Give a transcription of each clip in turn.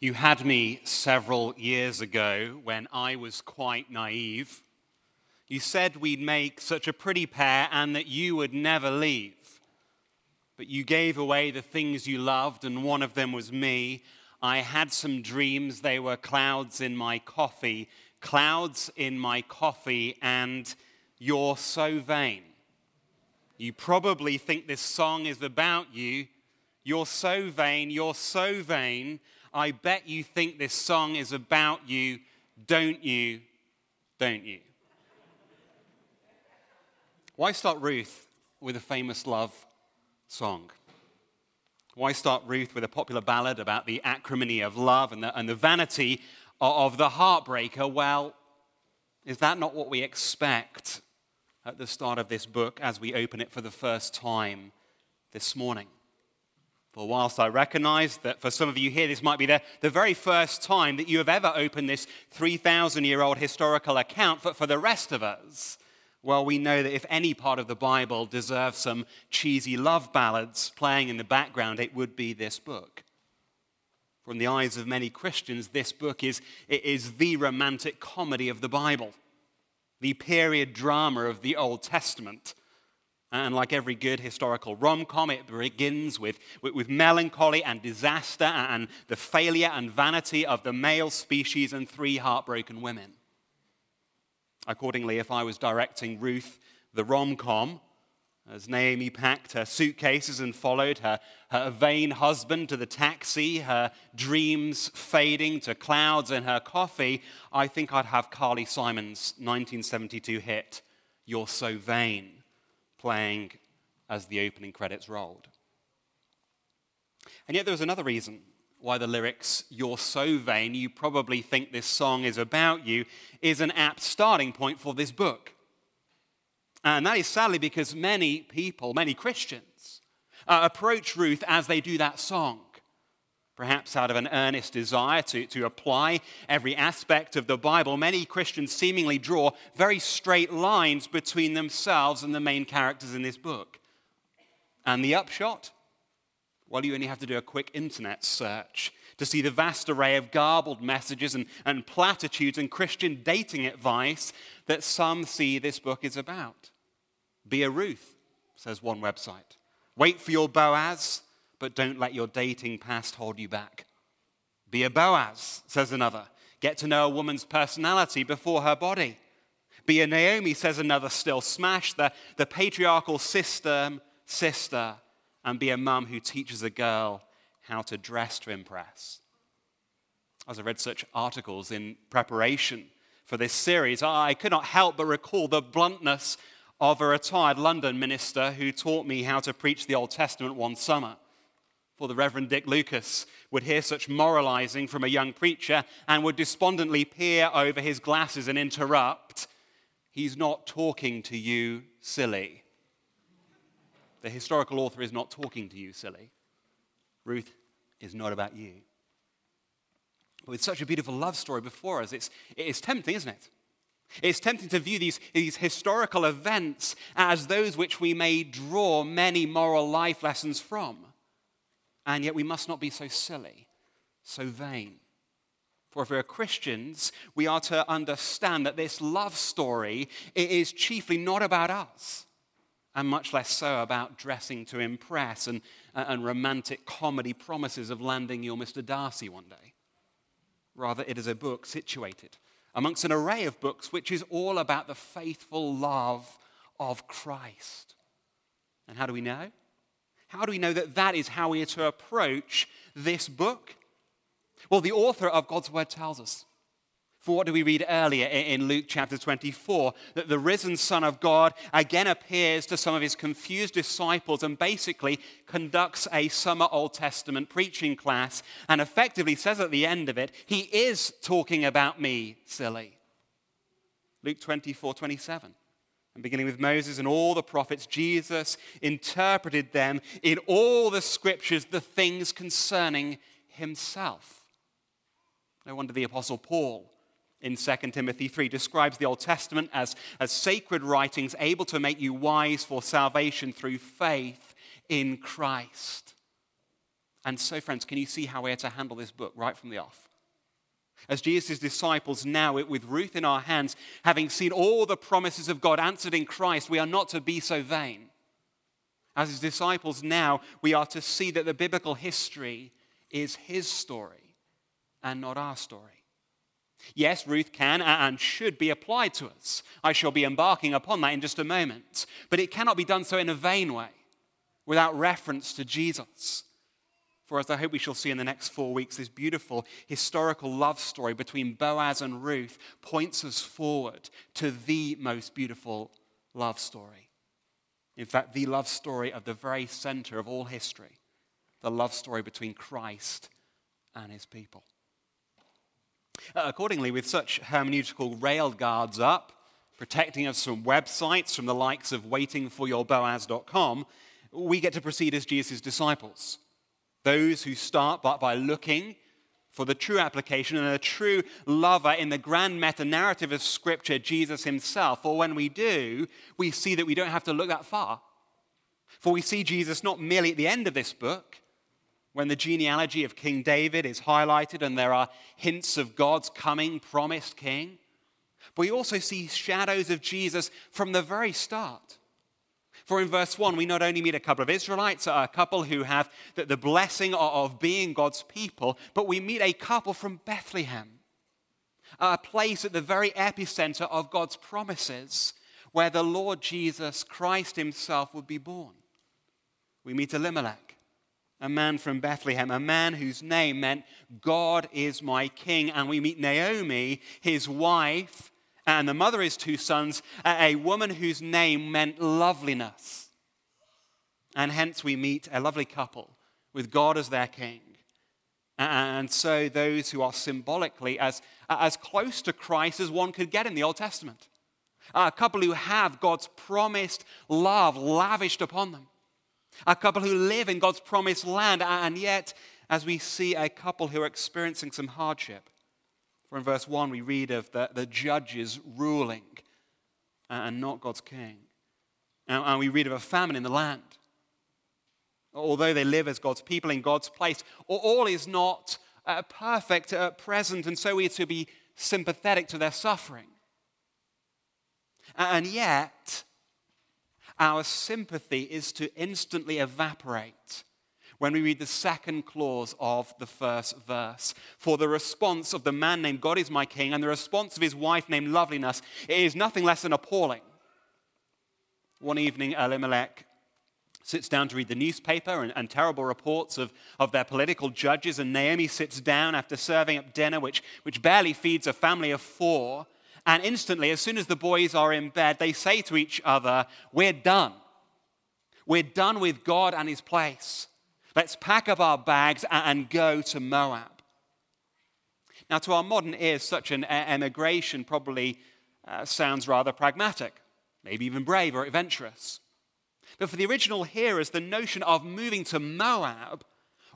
You had me several years ago when I was quite naive. You said we'd make such a pretty pair and that you would never leave. But you gave away the things you loved, and one of them was me. I had some dreams, they were clouds in my coffee, clouds in my coffee, and you're so vain. You probably think this song is about you. You're so vain, you're so vain. I bet you think this song is about you, don't you? Don't you? Why start Ruth with a famous love song? Why start Ruth with a popular ballad about the acrimony of love and the, and the vanity of the heartbreaker? Well, is that not what we expect at the start of this book as we open it for the first time this morning? For whilst I recognize that for some of you here, this might be the, the very first time that you have ever opened this 3,000 year old historical account, but for the rest of us, well, we know that if any part of the Bible deserves some cheesy love ballads playing in the background, it would be this book. From the eyes of many Christians, this book is, it is the romantic comedy of the Bible, the period drama of the Old Testament. And like every good historical rom com, it begins with, with, with, melancholy and disaster and the failure and vanity of the male species and three heartbroken women. Accordingly, if I was directing Ruth, the rom com, as Naomi packed her suitcases and followed her, her vain husband to the taxi, her dreams fading to clouds in her coffee, I think I'd have Carly Simon's 1972 hit, You're So Vain playing as the opening credits rolled. And yet there was another reason why the lyrics, You're so vain, you probably think this song is about you, is an apt starting point for this book. And that is sadly because many people, many Christians, uh, approach Ruth as they do that song perhaps out of an earnest desire to, to apply every aspect of the Bible, many Christians seemingly draw very straight lines between themselves and the main characters in this book. And the upshot? Well, you only have to do a quick internet search to see the vast array of garbled messages and, and platitudes and Christian dating advice that some see this book is about. Be a Ruth, says one website. Wait for your Boaz but don't let your dating past hold you back. Be a Boaz, says another. Get to know a woman's personality before her body. Be a Naomi, says another still. Smash the, the patriarchal system, sister, and be a mum who teaches a girl how to dress to impress. As I read such articles in preparation for this series, I could not help but recall the bluntness of a retired London minister who taught me how to preach the Old Testament one summer for the Reverend Dick Lucas would hear such moralizing from a young preacher and would despondently peer over his glasses and interrupt, He's not talking to you, silly. The historical author is not talking to you, silly. Ruth is not about you. But with such a beautiful love story before us, it's, it's tempting, isn't it? It's tempting to view these, these historical events as those which we may draw many moral life lessons from. And yet we must not be so silly, so vain. For if we are Christians, we are to understand that this love story is chiefly not about us, and much less so about dressing to impress and, and romantic comedy promises of landing your Mr. Darcy one day. Rather, it is a book situated amongst an array of books which is all about the faithful love of Christ. And how do we know? How do we know that that is how we are to approach this book? Well, the author of God's Word tells us. For what do we read earlier in Luke chapter 24? That the risen Son of God again appears to some of his confused disciples and basically conducts a summer Old Testament preaching class and effectively says at the end of it, He is talking about me, silly. Luke 24 27. And beginning with Moses and all the prophets, Jesus interpreted them in all the scriptures, the things concerning himself. No wonder the Apostle Paul in 2 Timothy 3 describes the Old Testament as, as sacred writings able to make you wise for salvation through faith in Christ. And so, friends, can you see how we're to handle this book right from the off? As Jesus' disciples now, with Ruth in our hands, having seen all the promises of God answered in Christ, we are not to be so vain. As his disciples now, we are to see that the biblical history is his story and not our story. Yes, Ruth can and should be applied to us. I shall be embarking upon that in just a moment. But it cannot be done so in a vain way, without reference to Jesus. For as I hope we shall see in the next four weeks, this beautiful historical love story between Boaz and Ruth points us forward to the most beautiful love story. In fact, the love story of the very center of all history, the love story between Christ and his people. Uh, accordingly, with such hermeneutical rail guards up, protecting us from websites from the likes of waitingforyourboaz.com, we get to proceed as Jesus' disciples. Those who start by, looking for the true application and a true lover in the grand meta narrative of Scripture, Jesus himself. For when we do, we see that we don't have to look that far. For we see Jesus not merely at the end of this book, when the genealogy of King David is highlighted and there are hints of God's coming promised king. But we also see shadows of Jesus from the very start. For in verse 1, we not only meet a couple of Israelites, a couple who have the blessing of being God's people, but we meet a couple from Bethlehem, a place at the very epicenter of God's promises, where the Lord Jesus Christ himself would be born. We meet Elimelech a man from Bethlehem, a man whose name meant God is my king. And we meet Naomi, his wife, and the mother of his two sons, a woman whose name meant loveliness. And hence we meet a lovely couple with God as their king. And so those who are symbolically as, as close to Christ as one could get in the Old Testament. A couple who have God's promised love lavished upon them a couple who live in God's promised land, and yet, as we see a couple who are experiencing some hardship. For in verse 1, we read of the, the judges ruling and not God's king. And we read of a famine in the land. Although they live as God's people in God's place, all is not uh, perfect at present, and so we are to be sympathetic to their suffering. And yet, our sympathy is to instantly evaporate when we read the second clause of the first verse. For the response of the man named God is my king and the response of his wife named Loveliness is nothing less than appalling. One evening, Elimelech sits down to read the newspaper and, and, terrible reports of, of their political judges, and Naomi sits down after serving up dinner, which, which barely feeds a family of four. And instantly, as soon as the boys are in bed, they say to each other, We're done. We're done with God and his place. Let's pack up our bags and go to Moab. Now, to our modern ears, such an emigration probably uh, sounds rather pragmatic, maybe even brave or adventurous. But for the original hearers, the notion of moving to Moab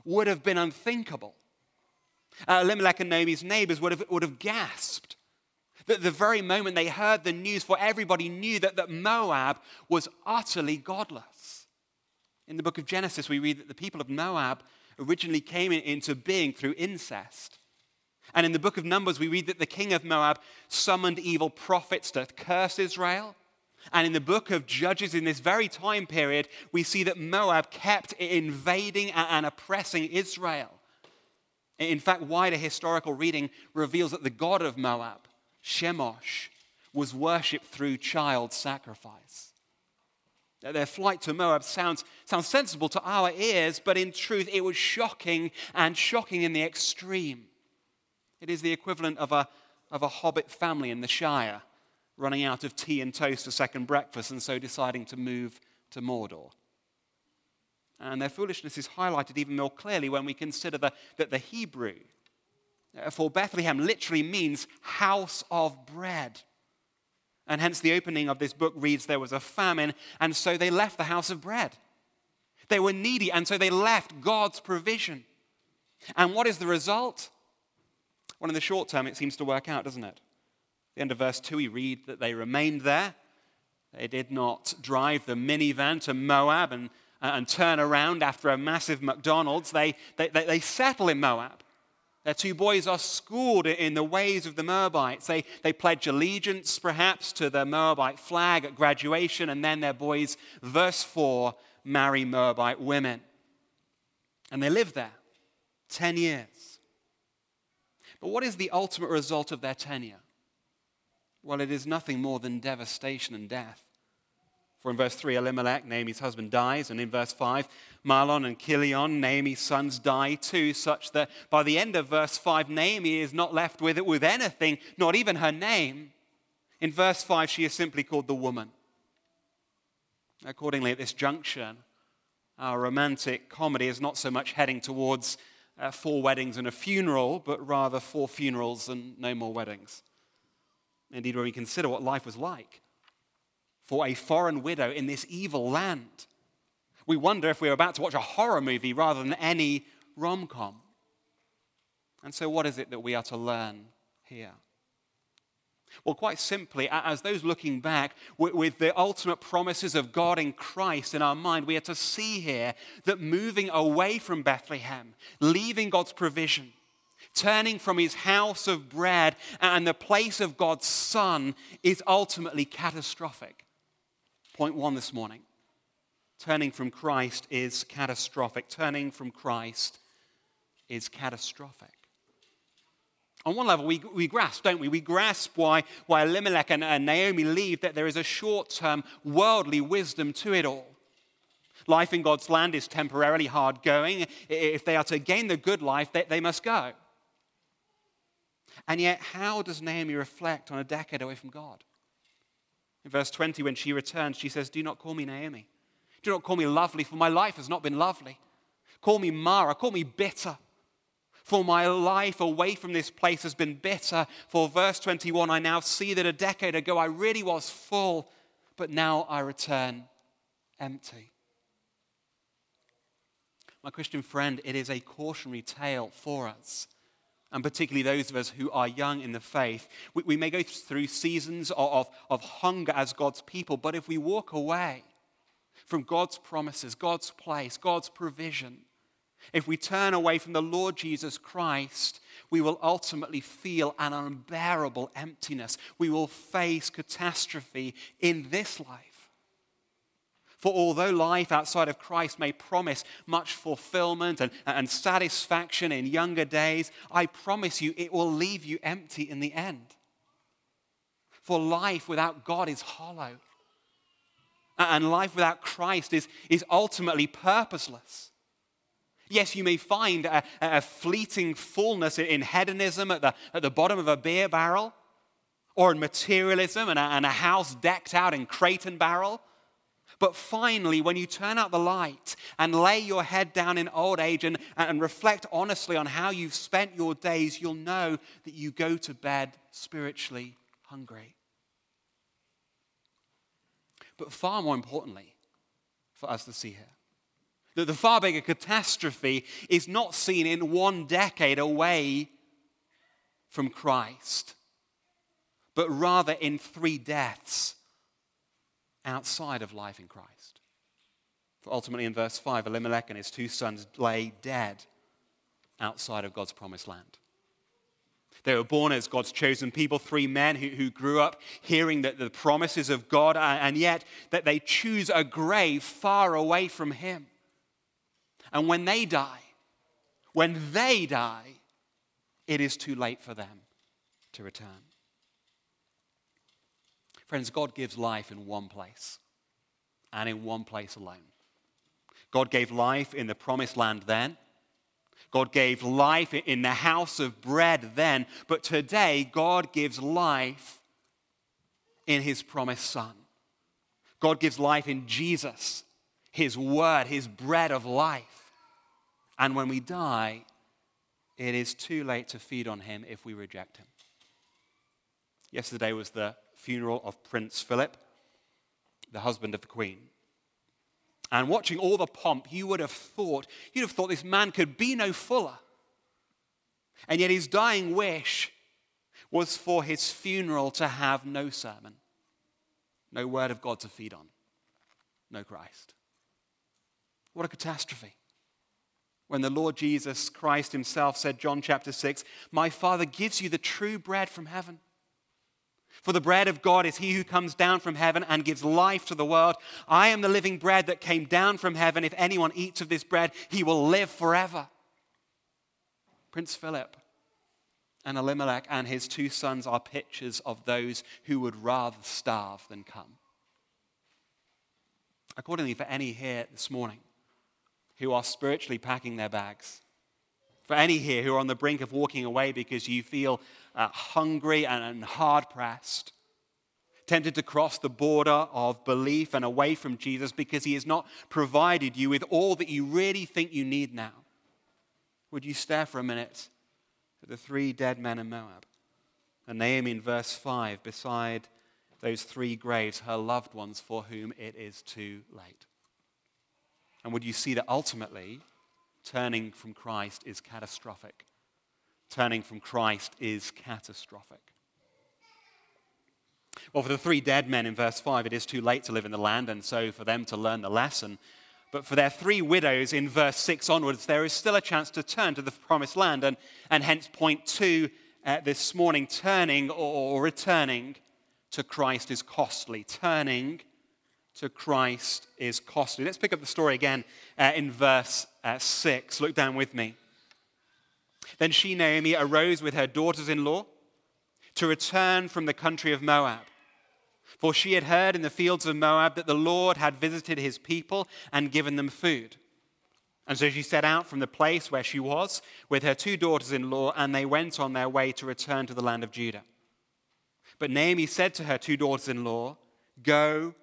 would have been unthinkable. Uh, Elimelech and Naomi's neighbors would have, would have gasped. That the very moment they heard the news, for everybody knew that, that Moab was utterly godless. In the book of Genesis, we read that the people of Moab originally came into being through incest. And in the book of Numbers, we read that the king of Moab summoned evil prophets to curse Israel. And in the book of Judges, in this very time period, we see that Moab kept invading and oppressing Israel. In fact, wider historical reading reveals that the God of Moab Chemosh, was worshipped through child sacrifice. Their flight to Moab sounds, sounds sensible to our ears, but in truth, it was shocking and shocking in the extreme. It is the equivalent of a, of a hobbit family in the Shire running out of tea and toast for second breakfast and so deciding to move to Mordor. And their foolishness is highlighted even more clearly when we consider the, that the Hebrew uh, for Bethlehem literally means house of bread. And hence the opening of this book reads there was a famine, and so they left the house of bread. They were needy, and so they left God's provision. And what is the result? Well, in the short term, it seems to work out, doesn't it? At the end of verse 2, we read that they remained there. They did not drive the minivan to Moab and, and turn around after a massive McDonald's, they, they, they, they settle in Moab. Their two boys are schooled in the ways of the Moabites. They, they pledge allegiance, perhaps, to the Moabite flag at graduation, and then their boys, verse 4, marry Moabite women. And they live there 10 years. But what is the ultimate result of their tenure? Well, it is nothing more than devastation and death. For in verse 3, Elimelech, Naomi's husband, dies. And in verse 5, Mahlon and Chilion, Naomi's sons, die too, such that by the end of verse 5, Naomi is not left with it with anything, not even her name. In verse 5, she is simply called the woman. Accordingly, at this junction, our romantic comedy is not so much heading towards uh, four weddings and a funeral, but rather four funerals and no more weddings. Indeed, when we consider what life was like for a foreign widow in this evil land. We wonder if we're about to watch a horror movie rather than any rom com. And so, what is it that we are to learn here? Well, quite simply, as those looking back with the ultimate promises of God in Christ in our mind, we are to see here that moving away from Bethlehem, leaving God's provision, turning from his house of bread and the place of God's Son is ultimately catastrophic. Point one this morning turning from Christ is catastrophic. Turning from Christ is catastrophic. On one level, we, we grasp, don't we? We grasp why, why Elimelech and, and Naomi leave, that there is a short term worldly wisdom to it all. Life in God's land is temporarily hard going. If they are to gain the good life, they, they must go. And yet, how does Naomi reflect on a decade away from God? In verse 20, when she returns, she says, Do not call me Naomi. Do not call me lovely, for my life has not been lovely. Call me Mara, call me bitter. For my life away from this place has been bitter. For verse 21, I now see that a decade ago I really was full, but now I return empty. My Christian friend, it is a cautionary tale for us and particularly those of us who are young in the faith. We, we may go through seasons of, of, of hunger as God's people, but if we walk away from God's promises, God's place, God's provision, if we turn away from the Lord Jesus Christ, we will ultimately feel an unbearable emptiness. We will face catastrophe in this life. For although life outside of Christ may promise much fulfillment and, and satisfaction in younger days, I promise you it will leave you empty in the end. For life without God is hollow. And life without Christ is, is ultimately purposeless. Yes, you may find a, a fleeting fullness in hedonism at the, at the bottom of a beer barrel, or in materialism and a, and a house decked out in crate and barrel but finally, when you turn out the light and lay your head down in old age and, and reflect honestly on how you've spent your days, you'll know that you go to bed spiritually hungry. But far more importantly, for us to see here, that the far bigger catastrophe is not seen in one decade away from Christ, but rather in three deaths outside of life in Christ. For ultimately, in verse 5, Elimelech and his two sons lay dead outside of God's promised land. They were born as God's chosen people, three men who, who grew up hearing that the promises of God, and yet that they choose a grave far away from Him. And when they die, when they die, it is too late for them to return. Friends, God gives life in one place and in one place alone. God gave life in the promised land then. God gave life in the house of bread then. But today, God gives life in his promised Son. God gives life in Jesus, his word, his bread of life. And when we die, it is too late to feed on him if we reject him. Yesterday was the funeral of Prince Philip, the husband of the Queen. And watching all the pomp, you would have thought, you'd have thought this man could be no fuller. And yet his dying wish was for his funeral to have no sermon, no word of God to feed on, no Christ. What a catastrophe. When the Lord Jesus Christ himself said, John chapter 6, My Father gives you the true bread from heaven. For the bread of God is he who comes down from heaven and gives life to the world. I am the living bread that came down from heaven. If anyone eats of this bread, he will live forever. Prince Philip and Elimelech and his two sons are pictures of those who would rather starve than come. Accordingly, for any here this morning who are spiritually packing their bags, for any here who are on the brink of walking away because you feel uh, hungry and, hard pressed, tempted to cross the border of belief and away from Jesus because he has not provided you with all that you really think you need now, would you stare for a minute at the three dead men in Moab? And Naomi in verse 5, beside those three graves, her loved ones for whom it is too late. And would you see that ultimately, turning from Christ is catastrophic? Turning from Christ is catastrophic. Well, for the three dead men in verse 5, it is too late to live in the land, and so for them to learn the lesson. But for their three widows in verse 6 onwards, there is still a chance to turn to the promised land, and, and hence point two uh, this morning turning or, returning to Christ is costly. Turning to Christ is costly. Let's pick up the story again uh, in verse uh, 6. Look down with me. Then she, Naomi, arose with her daughters in law to return from the country of Moab. For she had heard in the fields of Moab that the Lord had visited his people and given them food. And so she set out from the place where she was with her two daughters in law, and they went on their way to return to the land of Judah. But Naomi said to her two daughters in law, Go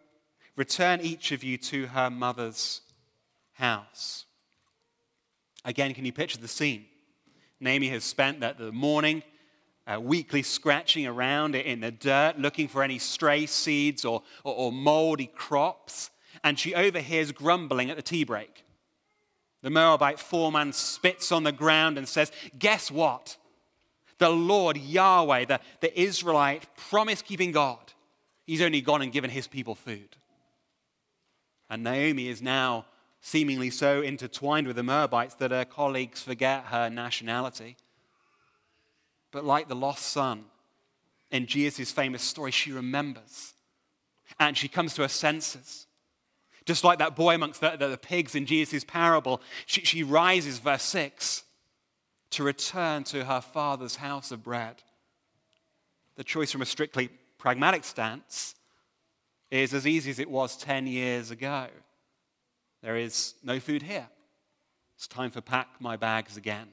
Return each of you to her mother's house. Again, can you picture the scene? Naomi has spent the, the morning uh, weekly scratching around in the dirt, looking for any stray seeds or, or, or moldy crops, and she overhears grumbling at the tea break. The Moabite foreman spits on the ground and says, Guess what? The Lord Yahweh, the, the Israelite promise keeping God, he's only gone and given his people food. And Naomi is now seemingly so intertwined with the Moabites that her colleagues forget her nationality. But like the lost son in Jesus' famous story, she remembers and she comes to her senses. Just like that boy amongst the, the, the pigs in Jesus' parable, she, she rises, verse 6, to return to her father's house of bread. The choice from a strictly pragmatic stance is as easy as it was 10 years ago. There is no food here. It's time to pack my bags again.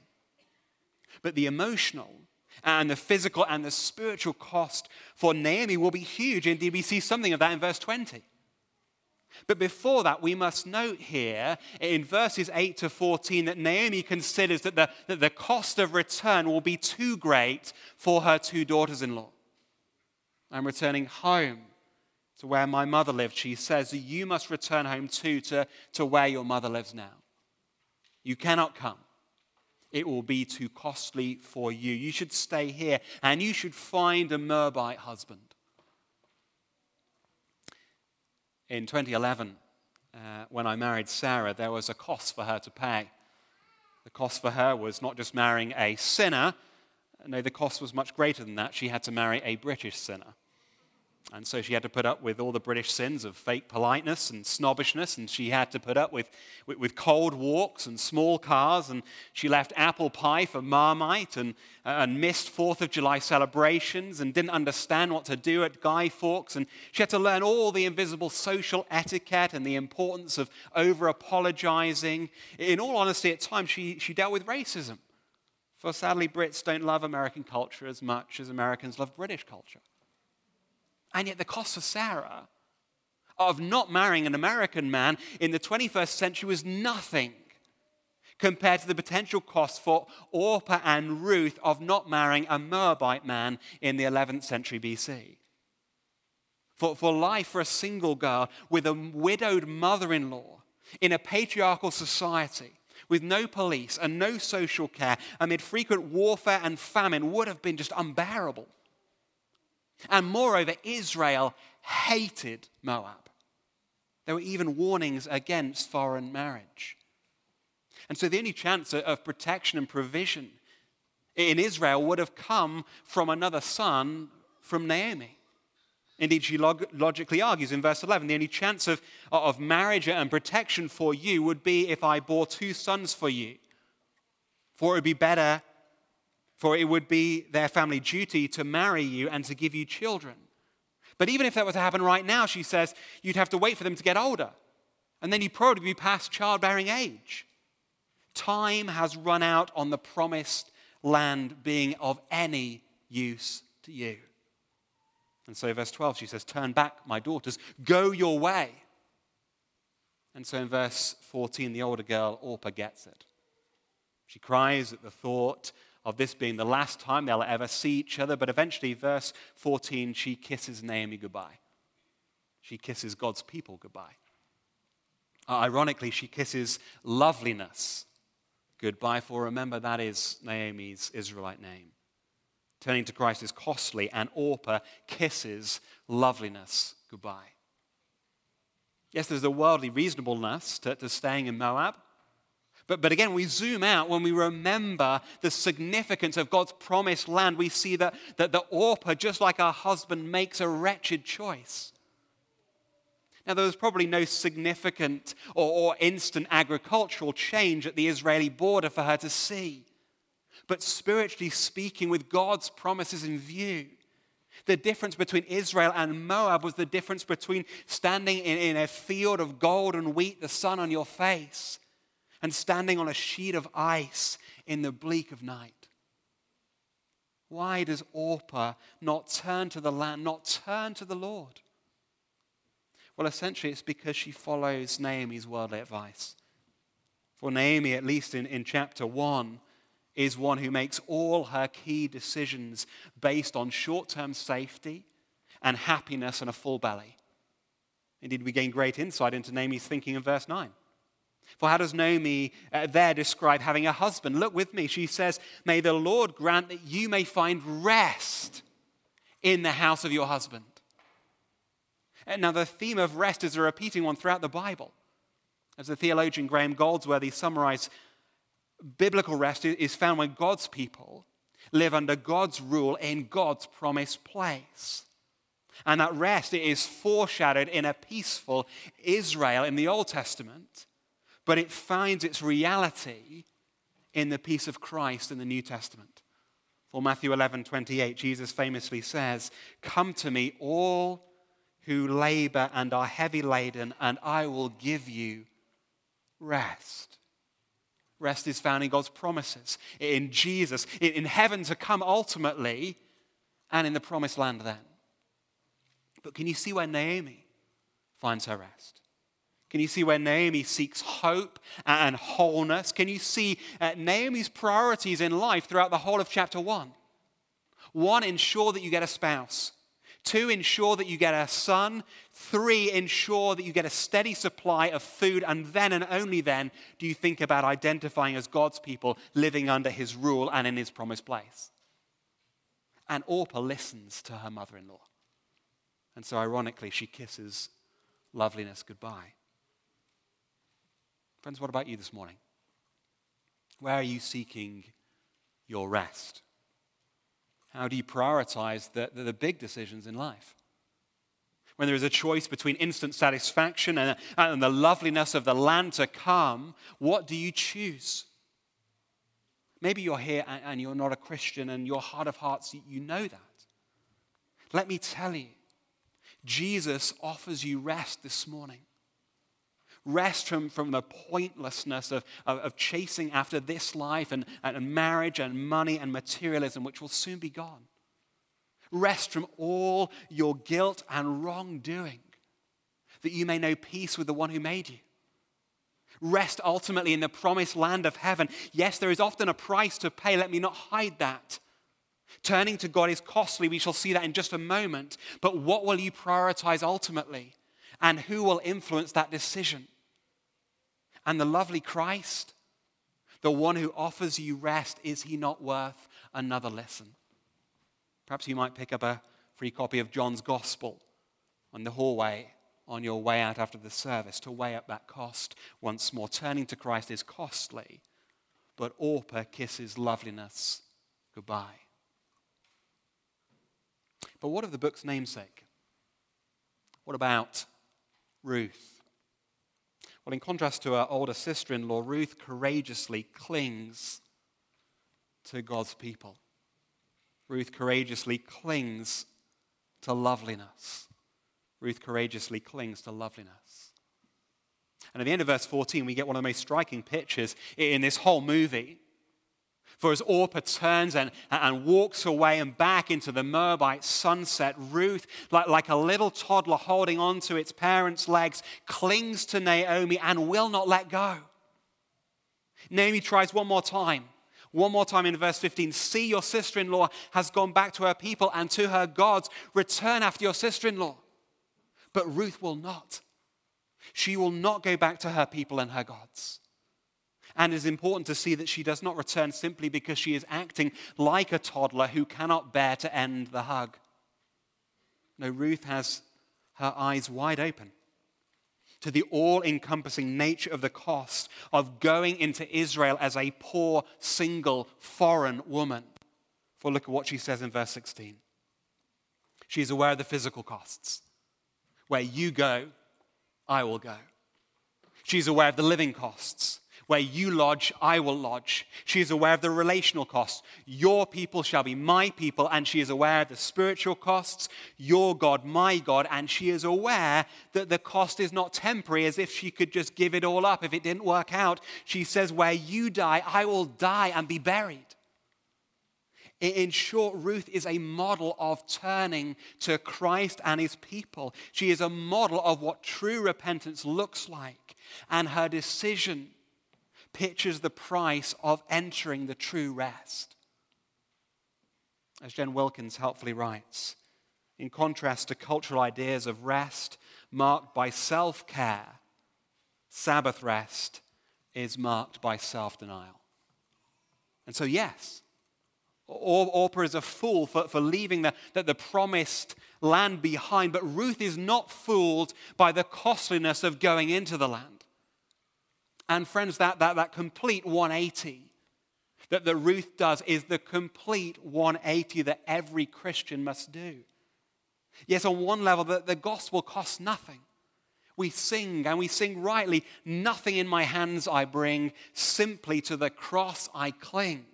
But the emotional and the physical and the spiritual cost for Naomi will be huge. Indeed, we see something of that in verse 20. But before that, we must note here in verses 8 to 14 that Naomi considers that the, that the cost of return will be too great for her two daughters in law. I'm returning home to where my mother lived, she says you must return home too to, to where your mother lives now. You cannot come. It will be too costly for you. You should stay here and you should find a Moabite husband. In 2011, uh, when I married Sarah, there was a cost for her to pay. The cost for her was not just marrying a sinner, no, the cost was much greater than that. She had to marry a British sinner. And so she had to put up with all the British sins of fake politeness and snobbishness, and she had to put up with, with, with cold walks and small cars, and she left apple pie for Marmite and, uh, and missed Fourth of July celebrations and didn't understand what to do at Guy Fawkes, and she had to learn all the invisible social etiquette and the importance of over apologizing. In all honesty, at times she, she dealt with racism. For sadly, Brits don't love American culture as much as Americans love British culture. And yet, the cost for Sarah of not marrying an American man in the 21st century was nothing compared to the potential cost for Orpah and Ruth of not marrying a Moabite man in the 11th century BC. For, for life for a single girl with a widowed mother in law in a patriarchal society with no police and no social care amid frequent warfare and famine would have been just unbearable. And moreover, Israel hated Moab. There were even warnings against foreign marriage. And so the only chance of protection and provision in Israel would have come from another son from Naomi. Indeed, she log- logically argues in verse 11 the only chance of, of marriage and protection for you would be if I bore two sons for you. For it would be better, for it would be their family duty to marry you and to give you children. But even if that were to happen right now, she says, you'd have to wait for them to get older. And then you'd probably be past childbearing age. Time has run out on the promised land being of any use to you. And so, verse 12, she says, Turn back, my daughters, go your way. And so, in verse 14, the older girl, Orpah, gets it. She cries at the thought of this being the last time they'll ever see each other, but eventually, verse 14, she kisses Naomi goodbye. She kisses God's people goodbye. Uh, ironically, she kisses loveliness goodbye, for remember that is Naomi's Israelite name. Turning to Christ is costly, and Orpah kisses loveliness goodbye. Yes, there's a worldly reasonableness to, to staying in Moab. But, but again, we zoom out when we remember the significance of God's promised land. We see that, that the Orpah, just like her husband, makes a wretched choice. Now, there was probably no significant or, or instant agricultural change at the Israeli border for her to see but spiritually speaking, with God's promises in view. The difference between Israel and Moab was the difference between standing in, in, a field of gold and wheat, the sun on your face, and standing on a sheet of ice in the bleak of night. Why does Orpah not turn to the land, not turn to the Lord? Well, essentially, it's because she follows Naomi's worldly advice. For Naomi, at least in, in chapter 1, is one who makes all her key decisions based on short term safety and happiness and a full belly. Indeed, we gain great insight into Naomi's thinking in verse 9. For how does Naomi uh, there describe having a husband? Look with me. She says, May the Lord grant that you may find rest in the house of your husband. And now, the theme of rest is a repeating one throughout the Bible. As the theologian Graham Goldsworthy summarized biblical rest is found when God's people live under God's rule in God's promised place. And that rest is foreshadowed in a peaceful Israel in the Old Testament, but it finds its reality in the peace of Christ in the New Testament. For Matthew 11, 28, Jesus famously says, Come to me, all who labor and are heavy laden, and I will give you rest. Rest is found in God's promises, in Jesus, in heaven to come ultimately, and in the promised land then. But can you see where Naomi finds her rest? Can you see where Naomi seeks hope and wholeness? Can you see uh, Naomi's priorities in life throughout the whole of chapter 1? One, ensure that you get a spouse. Two, ensure that you get a son. Three, ensure that you get a steady supply of food. And then and only then do you think about identifying as God's people living under his rule and in his promised place. And Orpah listens to her mother in law. And so, ironically, she kisses loveliness goodbye. Friends, what about you this morning? Where are you seeking your rest? How do you prioritize the, the, the big decisions in life? When there is a choice between instant satisfaction and, and the loveliness of the land to come, what do you choose? Maybe you're here and, and you're not a Christian, and your heart of hearts, you know that. Let me tell you, Jesus offers you rest this morning rest from, from the pointlessness of, of, of chasing after this life and, and marriage and money and materialism, which will soon be gone. Rest from all your guilt and wrongdoing, that you may know peace with the one who made you. Rest ultimately in the promised land of heaven. Yes, there is often a price to pay. Let me not hide that. Turning to God is costly. We shall see that in just a moment. But what will you prioritize ultimately? And who will influence that decision? And the lovely Christ, the one who offers you rest, is he not worth another lesson? Perhaps you might pick up a free copy of John's Gospel on the hallway on your way out after the service to weigh up that cost once more. Turning to Christ is costly, but Orpah kisses loveliness goodbye. But what of the book's namesake? What about Ruth? Well, in contrast to her older sister in law, Ruth courageously clings to God's people. Ruth courageously clings to loveliness. Ruth courageously clings to loveliness. And at the end of verse 14, we get one of the most striking pictures in this whole movie. For as Orpah turns and, and walks away and back into the Moabite sunset, Ruth, like, like a little toddler holding on to its parents' legs, clings to Naomi and will not let go. Naomi tries one more time. One more time in verse 15 See, your sister in law has gone back to her people and to her gods. Return after your sister in law. But Ruth will not. She will not go back to her people and her gods. And it is important to see that she does not return simply because she is acting like a toddler who cannot bear to end the hug. No, Ruth has her eyes wide open to the all encompassing nature of the cost of going into Israel as a poor, single, foreign woman. For look at what she says in verse 16. She is aware of the physical costs. Where you go, I will go. She's aware of the living costs. Where you lodge, I will lodge. She is aware of the relational costs. Your people shall be my people, and she is aware of the spiritual costs. Your God, my God, and she is aware that the cost is not temporary, as if she could just give it all up if it didn't work out. She says, Where you die, I will die and be buried. In short, Ruth is a model of turning to Christ and his people. She is a model of what true repentance looks like. And her decision pictures the price of entering the true rest. As Jen Wilkins helpfully writes, in contrast to cultural ideas of rest marked by self care, Sabbath rest is marked by self denial. And so, yes, Orpah is a fool for, for leaving the, the, the promised land behind, but Ruth is not fooled by the costliness of going into the land. And friends, that, that, that complete 180 that, that Ruth does is the complete 180 that every Christian must do. Yes, on one level, the, the gospel costs nothing. We sing, and we sing rightly, Nothing in my hands I bring, simply to the cross I cling.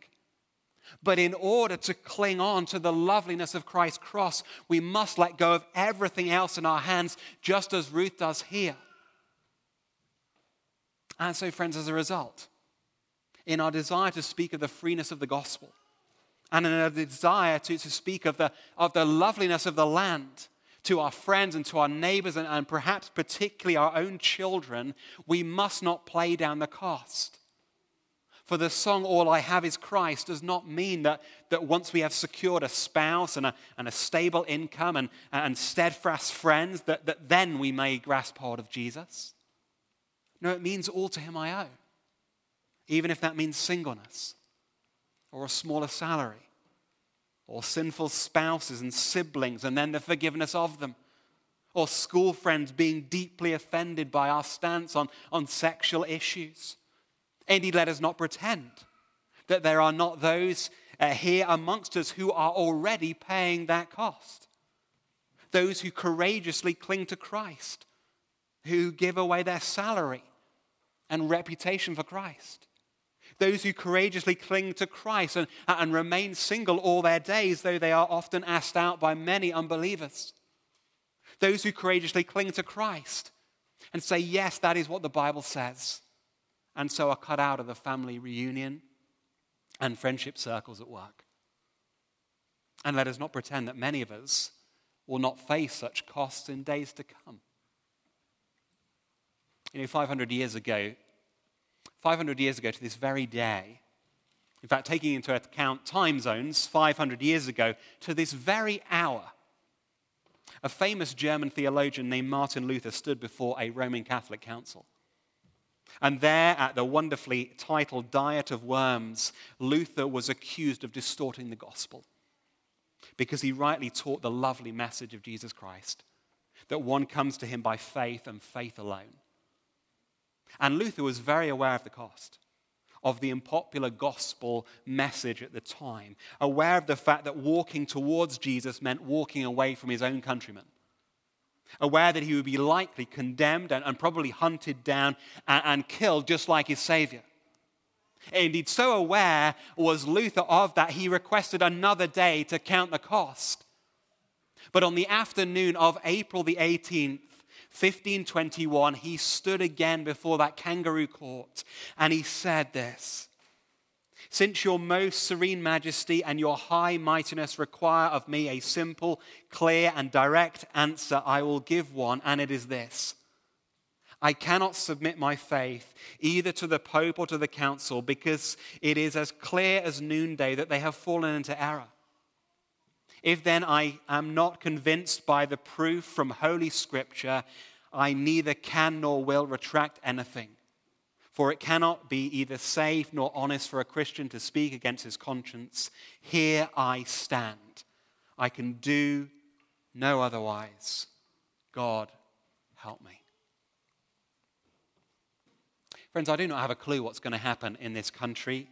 But in order to cling on to the loveliness of Christ's cross, we must let go of everything else in our hands, just as Ruth does here. And so, friends, as a result, in our desire to speak of the freeness of the gospel, and in our desire to, to speak of the, of the loveliness of the land to our friends and to our neighbors, and, and perhaps particularly our own children, we must not play down the cost. For the song All I Have is Christ does not mean that, that once we have secured a spouse and a, and a stable income and, and steadfast friends, that, that then we may grasp hold of Jesus. No, it means all to Him I owe, even if that means singleness or a smaller salary or sinful spouses and siblings and then the forgiveness of them or school friends being deeply offended by our stance on, on sexual issues. Indeed, let us not pretend that there are not those uh, here amongst us who are already paying that cost. Those who courageously cling to Christ, who give away their salary and reputation for Christ. Those who courageously cling to Christ and, and remain single all their days, though they are often asked out by many unbelievers. Those who courageously cling to Christ and say, Yes, that is what the Bible says, and so are cut out of the family reunion and friendship circles at work. And let us not pretend that many of us will not face such costs in days to come. You know, 500 years ago, 500 years ago to this very day, in fact, taking into account time zones, 500 years ago to this very hour, a famous German theologian named Martin Luther stood before a Roman Catholic council. And there, at the wonderfully titled Diet of Worms, Luther was accused of distorting the gospel because he rightly taught the lovely message of Jesus Christ that one comes to him by faith and faith alone. And Luther was very aware of the cost of the unpopular gospel message at the time, aware of the fact that walking towards Jesus meant walking away from his own countrymen, aware that he would be likely condemned and, and probably hunted down and, and killed just like his Savior. Indeed, so aware was Luther of that, he requested another day to count the cost. But on the afternoon of April the 18th, 1521, he stood again before that kangaroo court and he said this Since your most serene majesty and your high mightiness require of me a simple, clear, and direct answer, I will give one, and it is this. I cannot submit my faith either to the Pope or to the Council because it is as clear as noonday that they have fallen into error. If then I am not convinced by the proof from Holy Scripture, I neither can nor will retract anything. For it cannot be either safe nor honest for a Christian to speak against his conscience. Here I stand. I can do no otherwise. God, help me. Friends, I do not have a clue what's going to happen in this country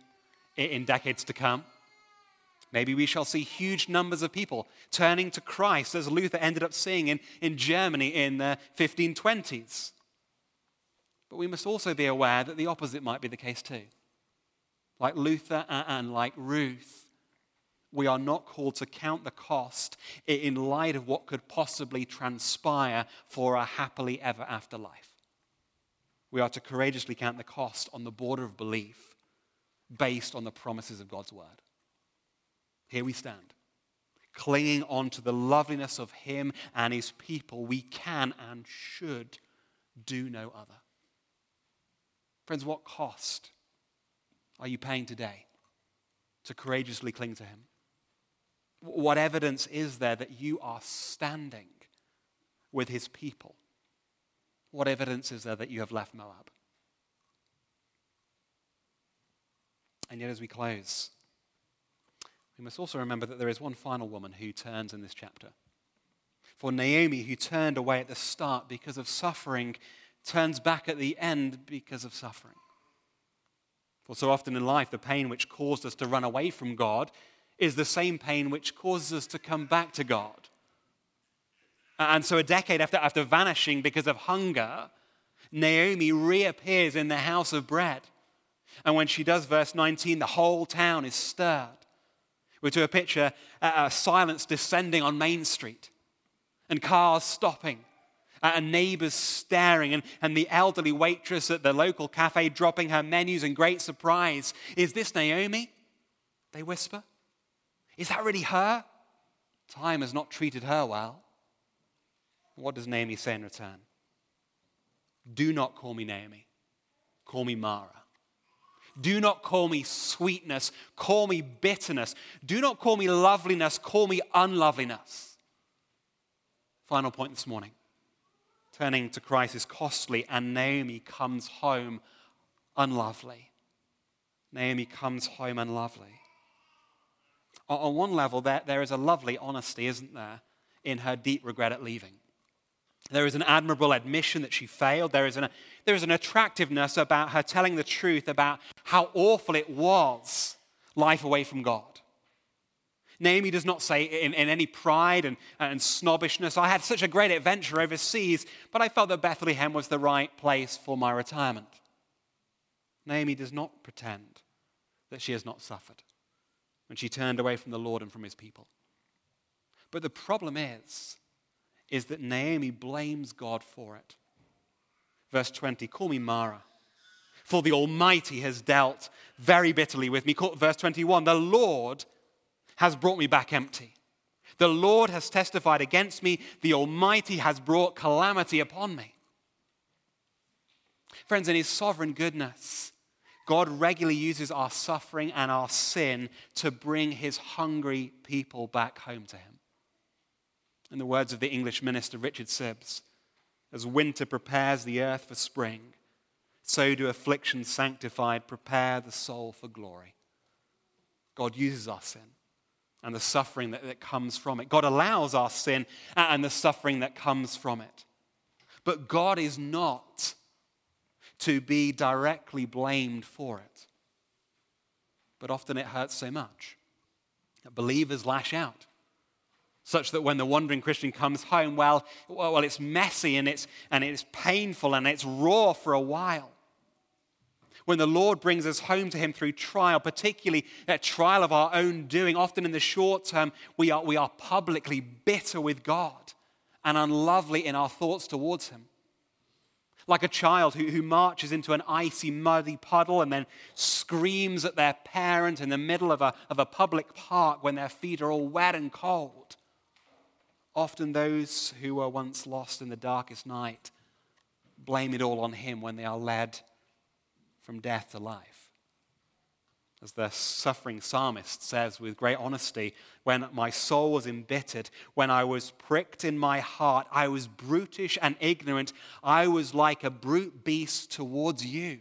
in decades to come. Maybe we shall see huge numbers of people turning to Christ, as Luther ended up seeing in, in Germany in the 1520s. But we must also be aware that the opposite might be the case too. Like Luther and like Ruth, we are not called to count the cost in light of what could possibly transpire for a happily ever after life. We are to courageously count the cost on the border of belief based on the promises of God's word. Here we stand, clinging on to the loveliness of Him and His people. We can and should do no other. Friends, what cost are you paying today to courageously cling to Him? What evidence is there that you are standing with His people? What evidence is there that you have left Moab? And yet, as we close, we must also remember that there is one final woman who turns in this chapter. For Naomi, who turned away at the start because of suffering, turns back at the end because of suffering. For so often in life, the pain which caused us to run away from God is the same pain which causes us to come back to God. And so, a decade after, after vanishing because of hunger, Naomi reappears in the house of bread. And when she does, verse 19, the whole town is stirred. We're to a picture uh, silence descending on Main Street and cars stopping and neighbors staring and, and the elderly waitress at the local cafe dropping her menus in great surprise. Is this Naomi? They whisper. Is that really her? Time has not treated her well. What does Naomi say in return? Do not call me Naomi. Call me Mara. Do not call me sweetness, call me bitterness. Do not call me loveliness, call me unloveliness. Final point this morning. Turning to Christ is costly, and Naomi comes home unlovely. Naomi comes home unlovely. On one level, there, there is a lovely honesty, isn't there, in her deep regret at leaving. There is an admirable admission that she failed. There is, an, there is an attractiveness about her telling the truth about how awful it was, life away from God. Naomi does not say in, in any pride and, and snobbishness, I had such a great adventure overseas, but I felt that Bethlehem was the right place for my retirement. Naomi does not pretend that she has not suffered when she turned away from the Lord and from his people. But the problem is, is that Naomi blames God for it. Verse 20 Call me Mara, for the Almighty has dealt very bitterly with me. Verse 21 The Lord has brought me back empty. The Lord has testified against me. The Almighty has brought calamity upon me. Friends, in His sovereign goodness, God regularly uses our suffering and our sin to bring His hungry people back home to Him. In the words of the English minister Richard Sibbes, as winter prepares the earth for spring, so do afflictions sanctified prepare the soul for glory. God uses our sin and the suffering that, that comes from it. God allows our sin and the suffering that comes from it. But God is not to be directly blamed for it. But often it hurts so much that believers lash out such that when the wandering Christian comes home, well, well, it's messy and it's, and it's painful and it's raw for a while. When the Lord brings us home to Him through trial, particularly a trial of our own doing, often in the short term, we are, we are publicly bitter with God and unlovely in our thoughts towards Him. Like a child who, who marches into an icy, muddy puddle and then screams at their parent in the middle of a, of a public park when their feet are all wet and cold. Often those who were once lost in the darkest night blame it all on him when they are led from death to life. As the suffering psalmist says with great honesty, when my soul was embittered, when I was pricked in my heart, I was brutish and ignorant, I was like a brute beast towards you.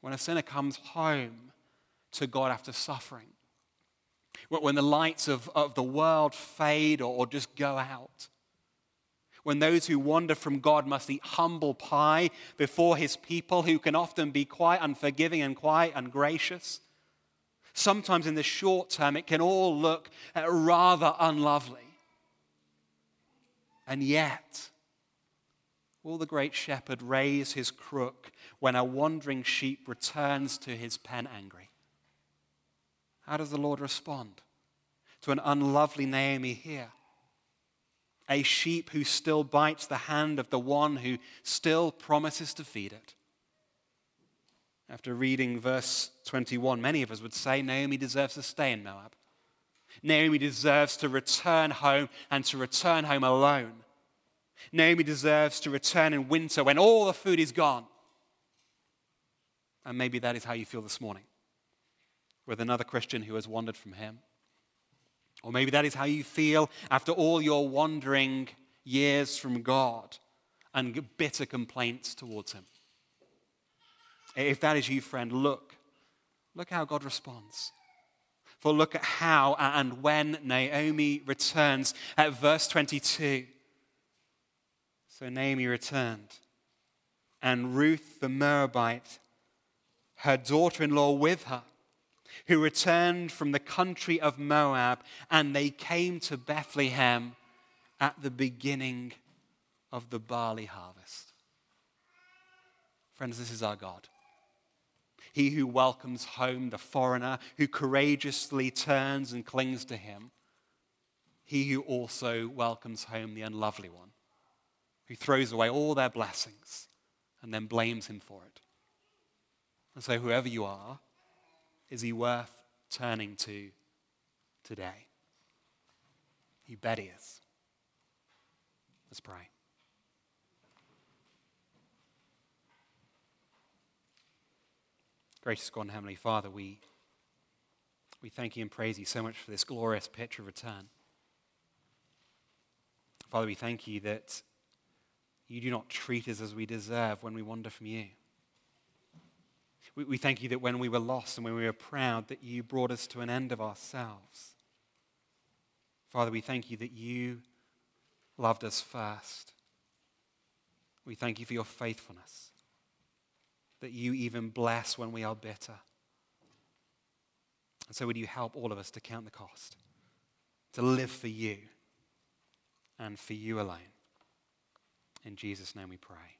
When a sinner comes home to God after suffering, when the lights of, of the world fade or, or just go out. When those who wander from God must eat humble pie before his people, who can often be quite unforgiving and quite ungracious. Sometimes in the short term, it can all look uh, rather unlovely. And yet, will the great shepherd raise his crook when a wandering sheep returns to his pen angry? How does the Lord respond to an unlovely Naomi here? A sheep who still bites the hand of the one who still promises to feed it. After reading verse 21, many of us would say Naomi deserves to stay in Moab. Naomi deserves to return home and to return home alone. Naomi deserves to return in winter when all the food is gone. And maybe that is how you feel this morning with another Christian who has wandered from him. Or maybe that is how you feel after all your wandering years from God and bitter complaints towards him. If that is you, friend, look. Look how God responds. For look at how and when Naomi returns at verse 22. So Naomi returned, and Ruth the Moabite, her daughter in law, with her who returned from the country of Moab, and they came to Bethlehem at the beginning of the barley harvest. Friends, this is our God. He who welcomes home the foreigner, who courageously turns and clings to him. He who also welcomes home the unlovely one, who throws away all their blessings and then blames him for it. And so, whoever you are, is he worth turning to today? You bet he is. Let's pray. Gracious God and Heavenly Father, we, we thank you and praise you so much for this glorious picture of return. Father, we thank you that you do not treat us as we deserve when we wander from you. We, we thank you that when we were lost and when we were proud, that you brought us to an end of ourselves. Father, we thank you that you loved us first. We thank you for your faithfulness, that you even bless when we are bitter. And so, would you help all of us to count the cost, to live for you and for you alone? In Jesus' name we pray.